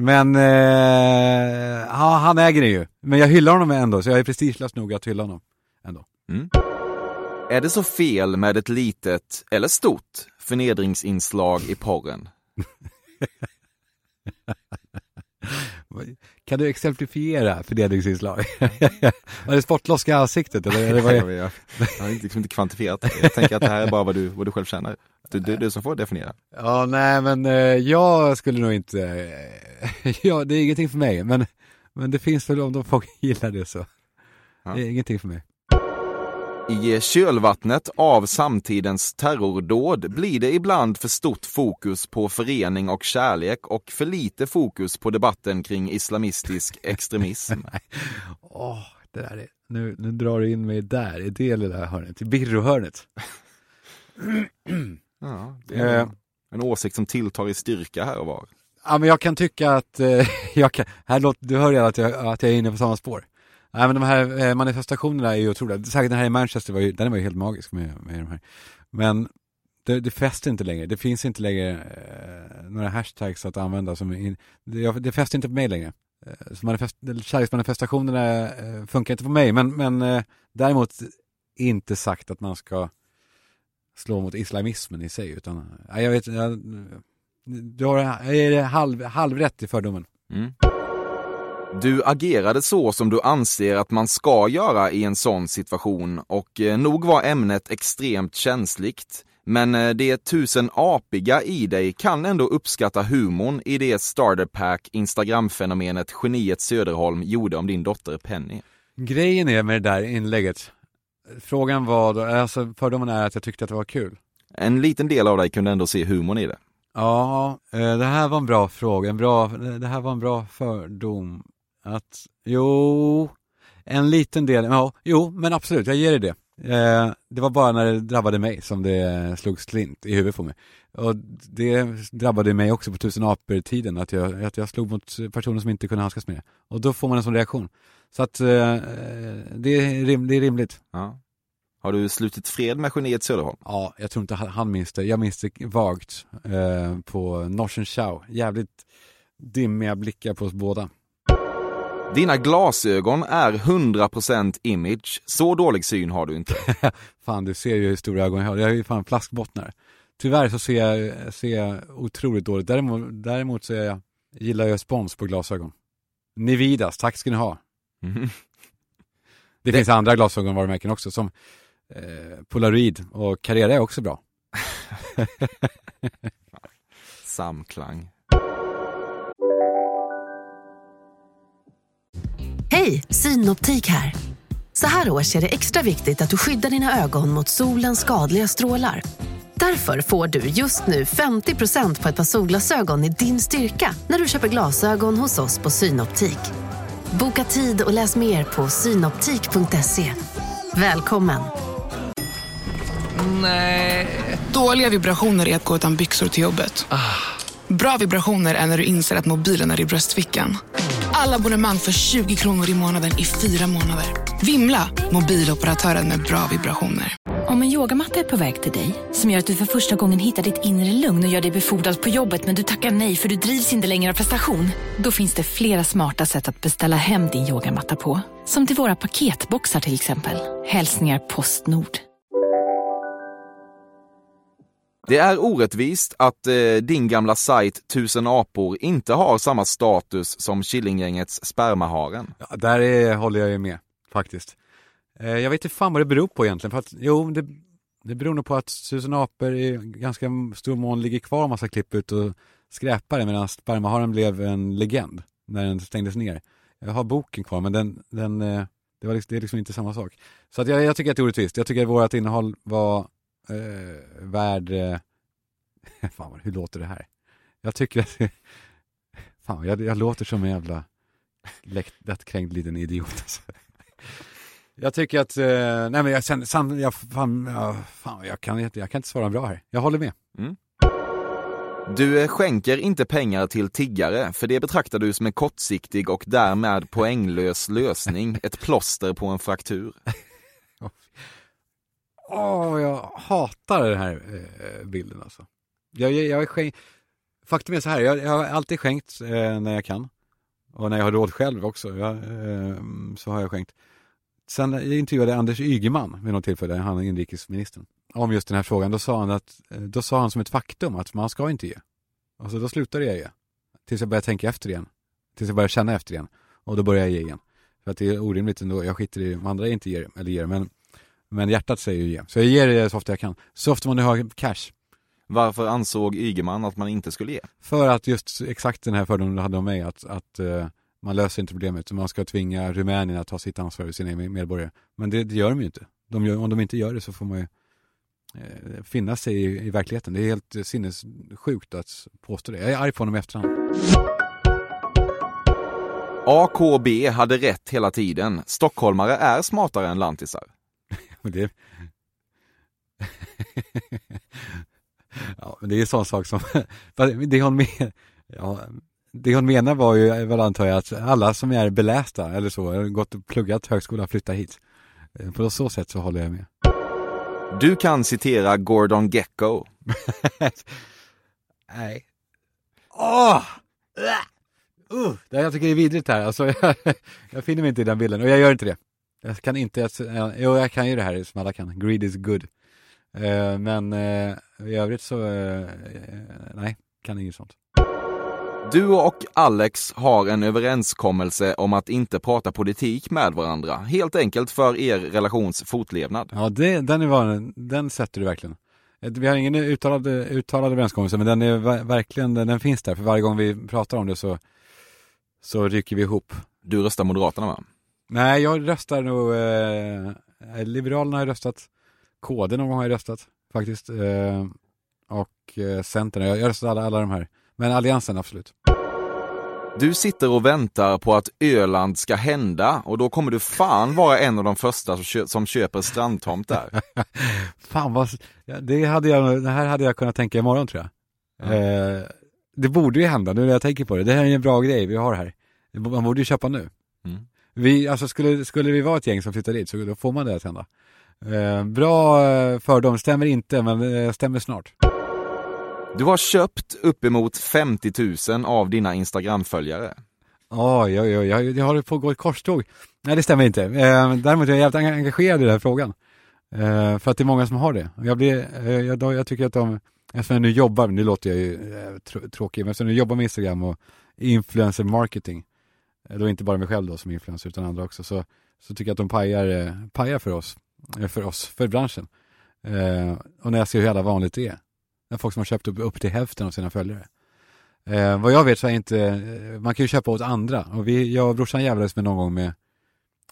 men eh, han äger det ju. Men jag hyllar honom ändå, så jag är prestigelös nog att hylla honom ändå. Mm. Är det så fel med ett litet, eller stort, förnedringsinslag i porren? Kan du exemplifiera fördelningsinslag? Var det sportloska ansiktet eller? eller vad jag, är... jag, har inte, liksom inte kvantifierat det. Jag tänker att det här är bara vad du, vad du själv känner. Du, du, du som får definiera. Ja, nej men eh, jag skulle nog inte, eh, ja det är ingenting för mig, men, men det finns väl om de folk gillar det så. Ja. Det är ingenting för mig. I kölvattnet av samtidens terrordåd blir det ibland för stort fokus på förening och kärlek och för lite fokus på debatten kring islamistisk extremism. Åh, det där är, nu, nu drar du in mig där, i det lilla hörnet, i birrohörnet. Ja, det är Eh. en åsikt som tilltar i styrka här och var. Ja men jag kan tycka att, eh, jag kan, här låter, du hör redan att jag, att jag är inne på samma spår. Nej men de här eh, manifestationerna är ju otroliga, Särskilt den här i Manchester var ju, den var ju helt magisk med, med de här. Men det, det fäster inte längre, det finns inte längre eh, några hashtags att använda som, in, det, det fäster inte på mig längre. Eh, så manifest, kärleksmanifestationerna eh, funkar inte på mig, men, men eh, däremot inte sagt att man ska slå mot islamismen i sig, utan, eh, jag vet, jag, du har, är det halv, halvrätt i fördomen. Mm. Du agerade så som du anser att man ska göra i en sån situation och eh, nog var ämnet extremt känsligt. Men eh, det tusen apiga i dig kan ändå uppskatta humorn i det starterpack Instagram-fenomenet Geniet Söderholm gjorde om din dotter Penny. Grejen är med det där inlägget, frågan var, då, alltså fördomen är att jag tyckte att det var kul. En liten del av dig kunde ändå se humorn i det. Ja, eh, det här var en bra fråga, en bra, det här var en bra fördom. Att, jo, en liten del, ja, jo, men absolut, jag ger dig det. Eh, det var bara när det drabbade mig som det slog slint i huvudet på mig. Och det drabbade mig också på tusen apor-tiden, att jag, att jag slog mot personer som inte kunde handskas med det. Och då får man en sån reaktion. Så att eh, det, är rim, det är rimligt. Ja. Har du slutit fred med Geniet Söderholm? Ja, jag tror inte han minns det. Jag minns det vagt eh, på Norsen Chow. Jävligt dimmiga blickar på oss båda. Dina glasögon är 100% image. Så dålig syn har du inte. Fan, du ser ju hur stora ögon jag har. Jag har ju fan flaskbottnar. Tyvärr så ser jag, ser jag otroligt dåligt. Däremot, däremot så jag, gillar jag spons på glasögon. Nividas, tack ska ni ha. Mhm. Det, finns andra glasögonvarumärken också som eh, Polaroid och Carrera är också bra. Samklang. Hej, Synoptik här. Så här års är det extra viktigt att du skyddar dina ögon mot solens skadliga strålar. Därför får du just nu 50% på ett par solglasögon i din styrka när du köper glasögon hos oss på Synoptik. Boka tid och läs mer på synoptik.se. Välkommen! Dåliga vibrationer är att gå utan byxor till jobbet. Bra vibrationer är när du inser att mobilen är i bröstfickan. Alla abonnemang för 20 kronor i månaden i fyra månader. Vimla! Mobiloperatören med bra vibrationer. Om en yogamatta är på väg till dig, som gör att du för första gången hittar ditt inre lugn och gör dig befordrad på jobbet men du tackar nej för du drivs inte längre av prestation. Då finns det flera smarta sätt att beställa hem din yogamatta på. Som till våra paketboxar till exempel. Hälsningar Postnord. Det är orättvist att eh, din gamla sajt Tusen apor inte har samma status som Killinggängets Spermaharen. Ja, där är, håller jag ju med, faktiskt. Eh, jag vet inte fan vad det beror på egentligen. För att, jo, det, det beror nog på att Tusen apor i ganska stor mån ligger kvar en massa klipp ut och skräpar medan spermaharen blev en legend när den stängdes ner. Jag har boken kvar, men den, den, eh, det, var liksom, det är liksom inte samma sak. Så att jag, jag tycker att det är orättvist. Jag tycker att vårt innehåll var eh, värd... Eh, fan, hur låter det här? Jag tycker att... fan, jag, jag låter som en jävla lätt- lättkränkt liten idiot. Alltså. Jag tycker att, eh, nej men jag, sen, sen, jag, fan, ja, fan jag, kan, inte- jag kan inte svara bra här. Jag håller med. Du eh, skänker inte pengar till tiggare, för det betraktar du som en kortsiktig och därmed poänglös lösning, ett plåster på en fraktur. Åh, jag hatar den här eh, bilden alltså. Jag, jag, jag är skänk... Faktum är så här, jag, jag har alltid skänkt eh, när jag kan. Och när jag har råd själv också, jag, eh, så har jag skänkt. Sen jag intervjuade Anders Ygeman vid något tillfälle, han är inrikesministern, om just den här frågan. Då sa han, att, eh, då sa han som ett faktum att man ska inte ge. Alltså då slutade jag ge. Tills jag började tänka efter igen. Tills jag började känna efter igen. Och då började jag ge igen. För att det är orimligt ändå, jag skiter i om andra inte ger, eller ger, men, men hjärtat säger ju ge. Så jag ger det så ofta jag kan. Så ofta man nu har cash. Varför ansåg Ygeman att man inte skulle ge? För att just exakt den här fördomen du hade om mig, att, att uh, man löser inte problemet. Man ska tvinga Rumänien att ta sitt ansvar för sina medborgare. Men det, det gör de ju inte. De gör, om de inte gör det så får man ju eh, finna sig i, i, verkligheten. Det är helt sinnessjukt att påstå det. Jag är arg på honom i efterhand. AKB hade rätt hela tiden. Stockholmare är smartare än lantisar. Det... ja, men det är en sån sak som... det hon, men... ja, det hon menar var ju, väl antar jag, att alla som är belästa eller så, gått och pluggat högskola, flyttar hit. Eh, på så sätt så håller jag med. Du kan citera Gordon Gecko. Nej. Åh! Oh! Uh, det jag tycker det är vidrigt här. Alltså, jag, jag finner mig inte i den bilden och jag gör inte det. Jag kan inte, jo jag kan ju det här som alla kan. Greed is good. Uh, men uh, i övrigt så, uh, nej, kan inget sånt. Du och Alex har en överenskommelse om att inte prata politik med varandra, helt enkelt för er relations fortlevnad. Ja, det, den, är den sätter du verkligen. Vi har ingen uttalad, uttalad överenskommelse, men den är verkligen, den finns där, för varje gång vi pratar om det så, så rycker vi ihop. Du röstar Moderaterna va? Nej, jag röstar nog, eh, Liberalerna har röstat, KD någon gång har jag röstat faktiskt, eh, och eh, Centern, jag har röstat alla, alla de här. Men Alliansen, absolut. Du sitter och väntar på att Öland ska hända och då kommer du fan vara en av de första som köper strandtomt där. fan vad, det, hade jag, det här hade jag kunnat tänka imorgon tror jag. Ja. Eh, det borde ju hända nu när jag tänker på det. Det här är en bra grej vi har här. Man borde ju köpa nu. Mm. Vi, alltså skulle, skulle vi vara ett gäng som flyttar dit så då får man det att hända. Eh, bra eh, fördom, stämmer inte men eh, stämmer snart. Du har köpt uppemot 50 000 av dina Instagram-följare. Oj, oj, oj, jag, jag håller på att gå ett korståg. Nej, det stämmer inte. Eh, däremot är jag jävligt engagerad i den här frågan. Eh, för att det är många som har det. Jag, blir, eh, jag, jag tycker att de, eftersom jag nu jobbar, nu låter jag ju eh, tr tråkig, men eftersom jag nu jobbar med Instagram och influencer marketing, då inte bara mig själv då som influencer utan andra också, så, så tycker jag att de pajar, eh, pajar för oss, eh, för oss, för branschen. och när jag ser hur jävla vanligt det är folk som har köpt upp, upp till hälften av sina följare. Eh, vad jag vet så är inte, eh, man kan ju köpa åt andra. Och vi, jag och brorsan jävlades med någon gång med,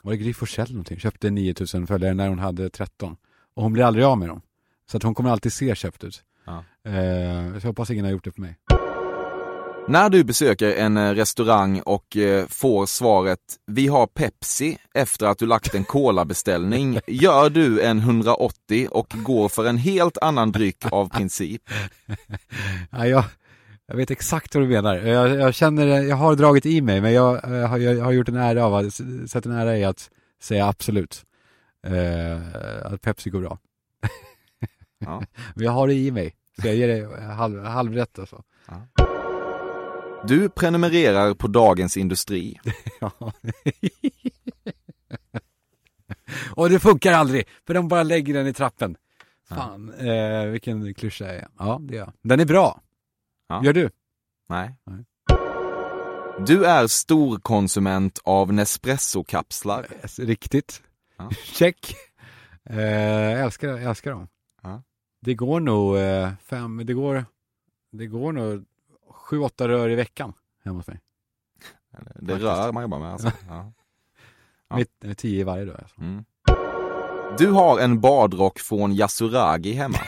var det Gry Forssell någonting? Köpte 9000 följare när hon hade 13. Och hon blir aldrig av med dem. Så att hon kommer alltid se köpt ut. Ja. Eh, så jag hoppas ingen har gjort det för mig. När du besöker en eh, restaurang och eh, får svaret “Vi har Pepsi” efter att du lagt en colabeställning, gör du en 180 och går för en helt annan dryck av princip? Ja, jag, jag att exakt vad du menar. Jag, jag, känner, jag har dragit i mig, men jag, jag, har, jag har gjort en ära av att, sett en ära i att säga absolut. Eh, att Pepsi går bra. Ja. men jag har det i mig, så jag ger det halv, halvrätt alltså. Ja. Du prenumererar på Dagens Industri. ja. Och det funkar aldrig, för de bara lägger den i trappen. Fan, ja. eh, vilken klyscha jag är. Ja, det gör jag. Den är bra. Ja. Gör du? Nej. Nej. Du är storkonsument av Nespresso-kapslar. Riktigt. Ja. Check. Eh, jag älskar, jag älskar dem. Ja. Det går nog eh, fem, det går, det går nog sju, åtta rör i veckan hemma hos mig. Det Faktiskt. rör man jobbar med alltså. Ja. Ja. Med, tio i varje dag alltså. Mm. Du har en badrock från Yasuragi hemma.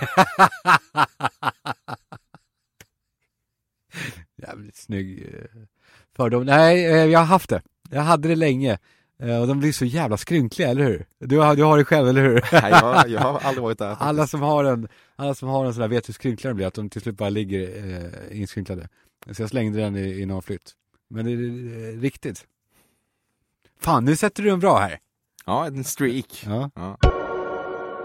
Jävligt snygg eh, fördom. Nej, eh, jag har haft det. Jag hade det länge. Eh, och de blir så jävla skrynkliga, eller hur? Du har, du har det själv, eller hur? Nej, jag, jag har aldrig varit där. Faktiskt. Alla som har en, alla som har en sån där vet hur skrynkliga de blir, att de till slut bara ligger eh, inskrynklade. Så jag slängde den i, i någon flytt. Men det är riktigt. Fan, nu sätter du den bra här. Ja, en streak. Ja. ja.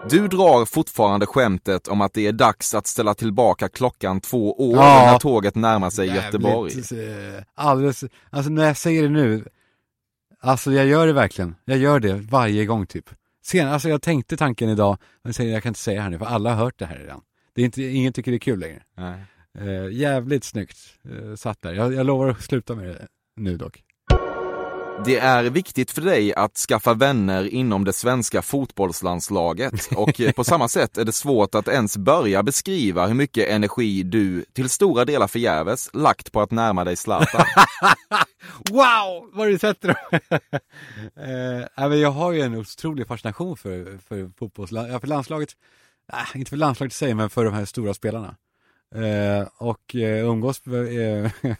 Du drar fortfarande skämtet om att det är dags att ställa tillbaka klockan två år ja. när tåget närmar sig Jävligt, Göteborg. Eh, alldeles, alltså när jag säger det nu, Alltså jag gör det verkligen. Jag gör det varje gång typ. Sen, alltså jag tänkte tanken idag, men jag, jag kan inte säga det här nu för alla har hört det här redan. Det är inte, ingen tycker det är kul längre. Nej. Uh, jävligt snyggt uh, satt där. Jag, jag lovar att sluta med det. nu dock. Det är viktigt för dig att skaffa vänner inom det svenska fotbollslandslaget och eh, på samma sätt är det svårt att ens börja beskriva hur mycket energi du, till stora delar förgäves, lagt på att närma dig Zlatan. wow, vad du sätter dem! eh, men jag har ju en otrolig fascination för, för fotbollslandslaget, för landslaget, äh, inte för landslaget i sig, men för de här stora spelarna. Eh, och eh, umgås med, eh,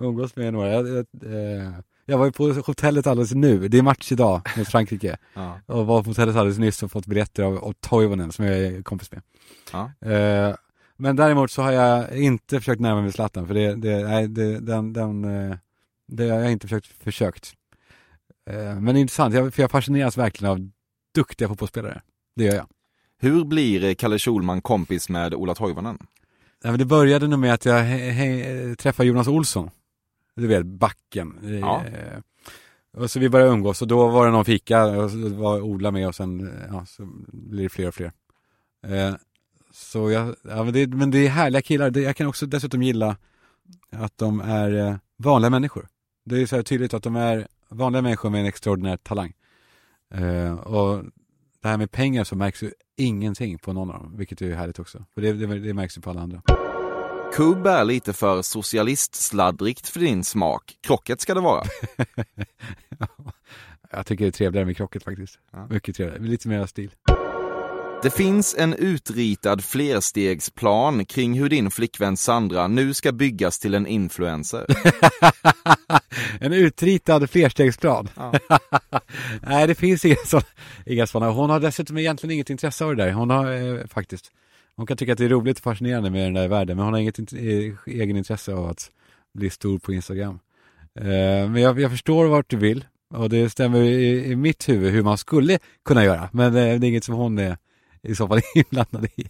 umgås med några. Jag, jag, eh, jag var ju på hotellet alldeles nu, det är match idag mot Frankrike. Ja. Och var på hotellet alldeles nyss och fått biljetter av, av Toivonen som jag är kompis med. Ja. Eh, men däremot så har jag inte försökt närma mig Zlatan för det, det, nej, det, den, den, eh, det har jag inte försökt, försökt. Men intressant, jag, för jag fascineras verkligen av duktiga fotbollsspelare. Det gör jag. Hur blir Kalle Schulman kompis med Ola Toivonen? Ja, det började nog med att jag träffade Jonas Olsson. Du vet, backen. Ja. Eh, Och så vi började umgås och då var det någon fika och så var Ola med och sen ja, så blir det fler och fler. Eh, så jag, ja, men, det, men det är härliga killar. Det, jag kan också dessutom gilla att de är eh, vanliga människor. Det är så här tydligt att de är vanliga människor med en extraordinär talang. Eh, och det här med pengar så märks ju ingenting på någon av dem, vilket är härligt också. För det, det, det märks ju på alla andra. Kubb är lite för socialistsladdrigt för din smak. Krocket ska det vara. Jag tycker det är trevligare med krocket faktiskt. Ja. Mycket trevligare, lite mer stil. Det finns en utritad flerstegsplan kring hur din flickvän Sandra nu ska byggas till en influencer. en utritad flerstegsplan. Ja. Nej, det finns inga sådana. Inga sådana. Hon har dessutom egentligen inget intresse av det där. Hon har eh, faktiskt. Hon kan tycka att det är roligt och fascinerande med den där världen, men hon har inget int- eh, egen intresse av att bli stor på Instagram. Eh, men jag, jag förstår vart du vill och det stämmer i, i mitt huvud hur man skulle kunna göra, men eh, det är inget som hon är i så fall inblandad i.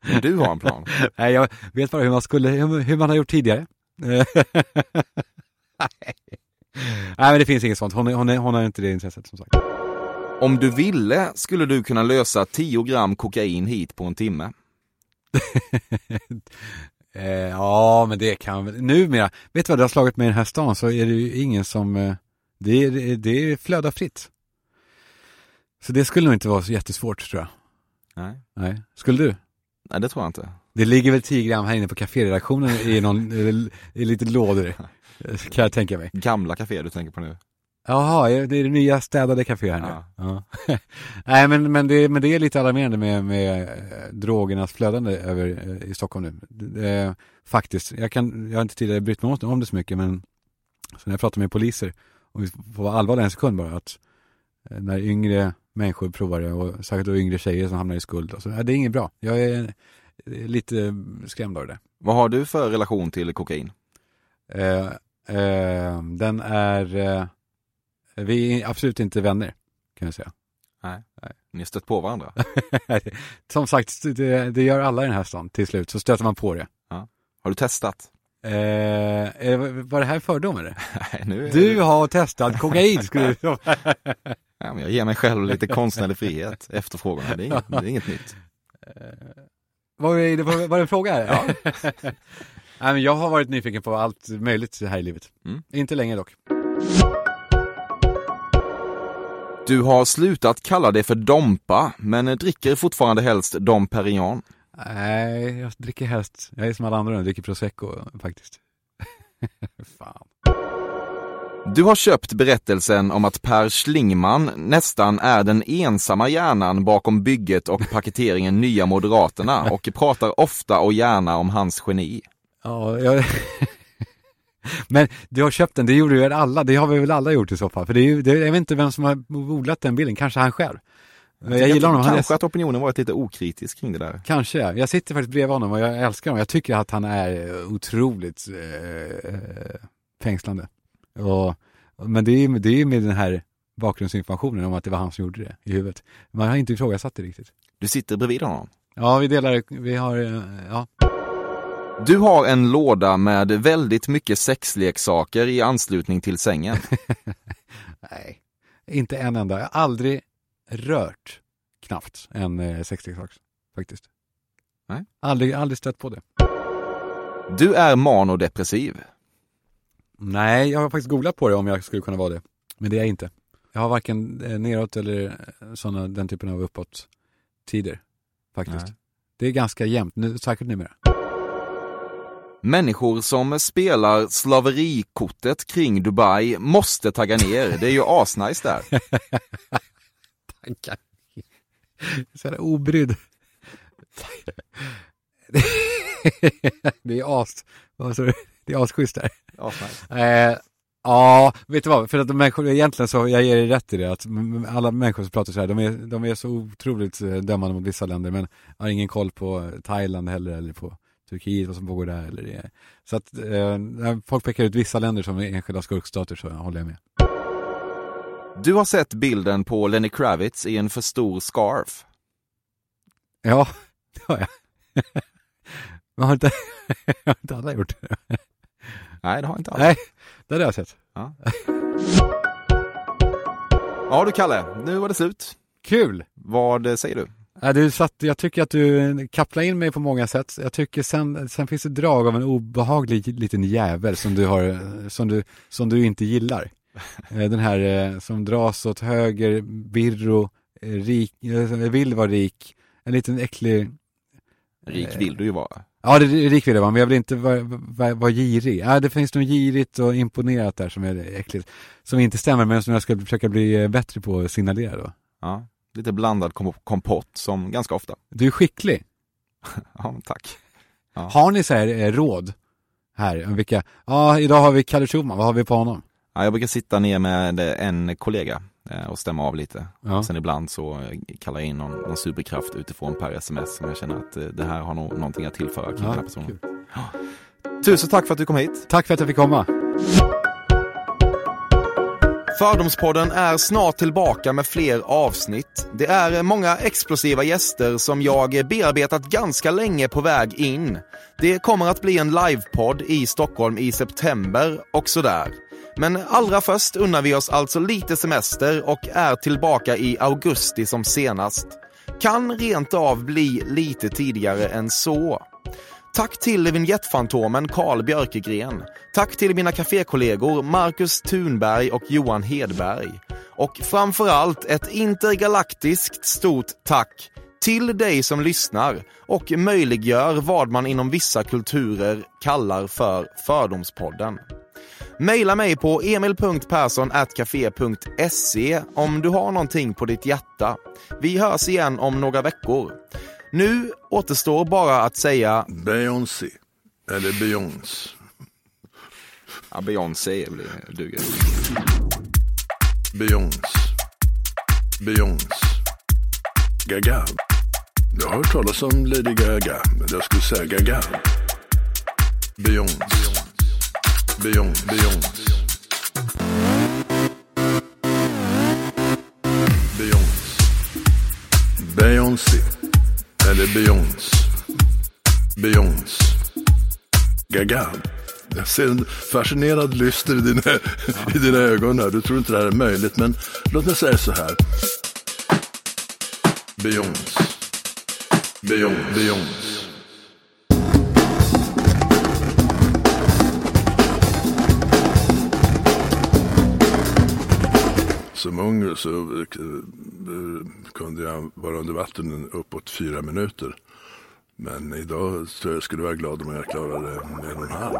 Men du har en plan. Nej, jag vet bara hur man skulle, hur, man har gjort tidigare. Nej, men det finns inget sånt. Hon, hon, hon har inte det intresset som sagt. Om du ville skulle du kunna lösa 10 gram kokain hit på en timme. Eh, ja, men det kan väl, numera, vet du vad det har slagit mig i den här stan så är det ju ingen som, eh, det, det, det är flöda fritt. Så det skulle nog inte vara så jättesvårt tror jag. Nej, Nej, skulle du? Nej det tror jag inte. Det ligger väl 10 gram här inne på kaféredaktionen i någon, i lite lådor, kan jag tänka mig. Gamla kaféer du tänker på nu. Jaha, det är det nya städade café här nu. Ja. Nej, men, men, det, men det är lite alarmerande med, med eh, drogernas flödande över, eh, i Stockholm nu. Det, faktiskt, jag, kan, jag har inte tidigare brytt mig om, om det så mycket, men så när jag pratar med poliser, och vi får vara allvarliga en sekund bara, att eh, när yngre människor provar det, och särskilt då yngre tjejer som hamnar i skuld, och så, ja, det är inget bra. Jag är eh, lite skrämd av det. Vad har du för relation till kokain? Eh, eh, den är, eh, vi är absolut inte vänner, kan jag säga. Nej. Ni har stött på varandra? Som sagt, det, det gör alla i den här stan till slut, så stöter man på det. Har du testat? Eh, är, var det här fördom eller? Nej, nu är Du har testat kokain, skulle du ja, men Jag ger mig själv lite konstnärlig frihet. Efterfrågan, det är inget, det är inget nytt. Var det, var det en fråga här? Ja. Nej, men jag har varit nyfiken på allt möjligt här i livet. Mm. Inte länge dock. Du har slutat kalla det för Dompa, men dricker fortfarande helst Dom Perignon. Nej, jag dricker helst, jag är som alla andra, jag dricker prosecco faktiskt. Fan. Du har köpt berättelsen om att Per Schlingman nästan är den ensamma hjärnan bakom bygget och paketeringen Nya Moderaterna och pratar ofta och gärna om hans geni. Ja, jag... Men du har köpt den, det gjorde ju alla, det har vi väl alla gjort i så fall. För det är ju, det, jag vet inte vem som har odlat den bilden, kanske han själv. Men jag gillar honom. Kanske är, att opinionen varit lite okritisk kring det där. kanske, ja. jag sitter faktiskt bredvid honom och jag älskar honom. Jag tycker att han är otroligt eh, fängslande. Och, men det är, det är med den här bakgrundsinformationen om att det var han som gjorde det i huvudet. Man har inte ifrågasatt det riktigt. Du sitter bredvid honom. Ja, vi delar, vi har, eh, ja. Du har en låda med väldigt mycket sexleksaker i anslutning till sängen. Nej, inte en enda. Jag har aldrig rört knappt en eh, sexleksak faktiskt. Nej. Aldrig, aldrig stött på det. Du är manodepressiv. Nej, jag har faktiskt googlat på det om jag skulle kunna vara det. Men det är jag inte. Jag har varken eh, neråt eller eh, såna, den typen av uppåt tider. Faktiskt. Nej. Det är ganska jämnt, nu, säkert numera. Människor som spelar slaverikortet kring Dubai måste tagga ner. Det är ju asnice där. Tankar. Så jävla obrydd. det är as, vad sa du? Det är asschysst där. Asnice. Eh, ja, vet du vad? För att de människor, egentligen så, jag ger dig rätt i det, att alla människor som pratar så här, de är, de är så otroligt eh, dömande mot vissa länder, men har ingen koll på Thailand heller, eller på Turkiet, vad som pågår där. Eller det. Så att eh, när folk pekar ut vissa länder som enskilda skurkstater så håller jag med. Du har sett bilden på Lenny Kravitz i en för stor scarf. Ja, det har jag. Men har inte, har inte alla gjort det? Nej, det har inte alls. Nej, det hade jag sett. Ja. ja du Kalle, nu var det slut. Kul! Vad säger du? Ja, du satt, jag tycker att du kapplar in mig på många sätt. Jag tycker sen, sen finns det drag av en obehaglig liten jävel som du har, som du, som du inte gillar. Eh, Den här eh, som dras åt höger, birro, eh, rik, vill vara rik, en liten äcklig Rik vill du ju vara. Ja, det är rik vill jag vara, men jag vill inte vara, vara, vara girig. Ja, det finns något girigt och imponerat där som är äckligt. Som inte stämmer, men som jag ska försöka bli eh, bättre på att signalera då. Ja, lite blandad kom- kompott som ganska ofta. Du är skicklig. Ja, tack. Ja. Har ni så här eh, råd här om vilka, ja idag har vi Kalle Schumann, vad har vi på honom? Ja, jag brukar sitta ner med en kollega och stämma av lite. Ja. Sen ibland så eh, kallar jag in någon, någon superkraft utifrån per sms som jag känner att eh, det här har nog någonting att tillföra kring den här personen. kul. Tusen tack för att du kom hit. Tack för att jag fick komma. Fördomspodden är snart tillbaka med fler avsnitt. Det är många explosiva gäster som jag bearbetat ganska länge på väg in. Det kommer att bli en livepodd i Stockholm i september och sådär. Men allra först unnar vi oss alltså lite semester och är tillbaka i augusti som senast. Kan rent av bli lite tidigare än så. Tack till vignettfantomen Karl Björkegren. Tack till mina kafékollegor Marcus Thunberg och Johan Hedberg. Och framförallt ett intergalaktiskt stort tack till dig som lyssnar och möjliggör vad man inom vissa kulturer kallar för Fördomspodden. Maila mig på emil.perssonatcafe.se om du har någonting på ditt hjärta. Vi hörs igen om några veckor. Nu återstår bara att säga Beyoncé. Eller Beyoncé. Ja, Beyoncé duger. Beyoncé. Beyoncé. Gaga. Jag har hört talas om Lady Gaga, men jag skulle säga Gaga. Beyoncé. Beyoncé. Beyoncé. Beyoncé. Beyoncé. Eller Beyoncé. Beyoncé. Gaga. Jag ser en fascinerad lyster i dina, i dina ögon här. Du tror inte det här är möjligt, men låt mig säga så här. Beyoncé. Beyoncé. Beyoncé. Som ung så eh, kunde jag vara under vatten uppåt fyra minuter. Men idag tror jag skulle vara glad om jag klarade en och en halv.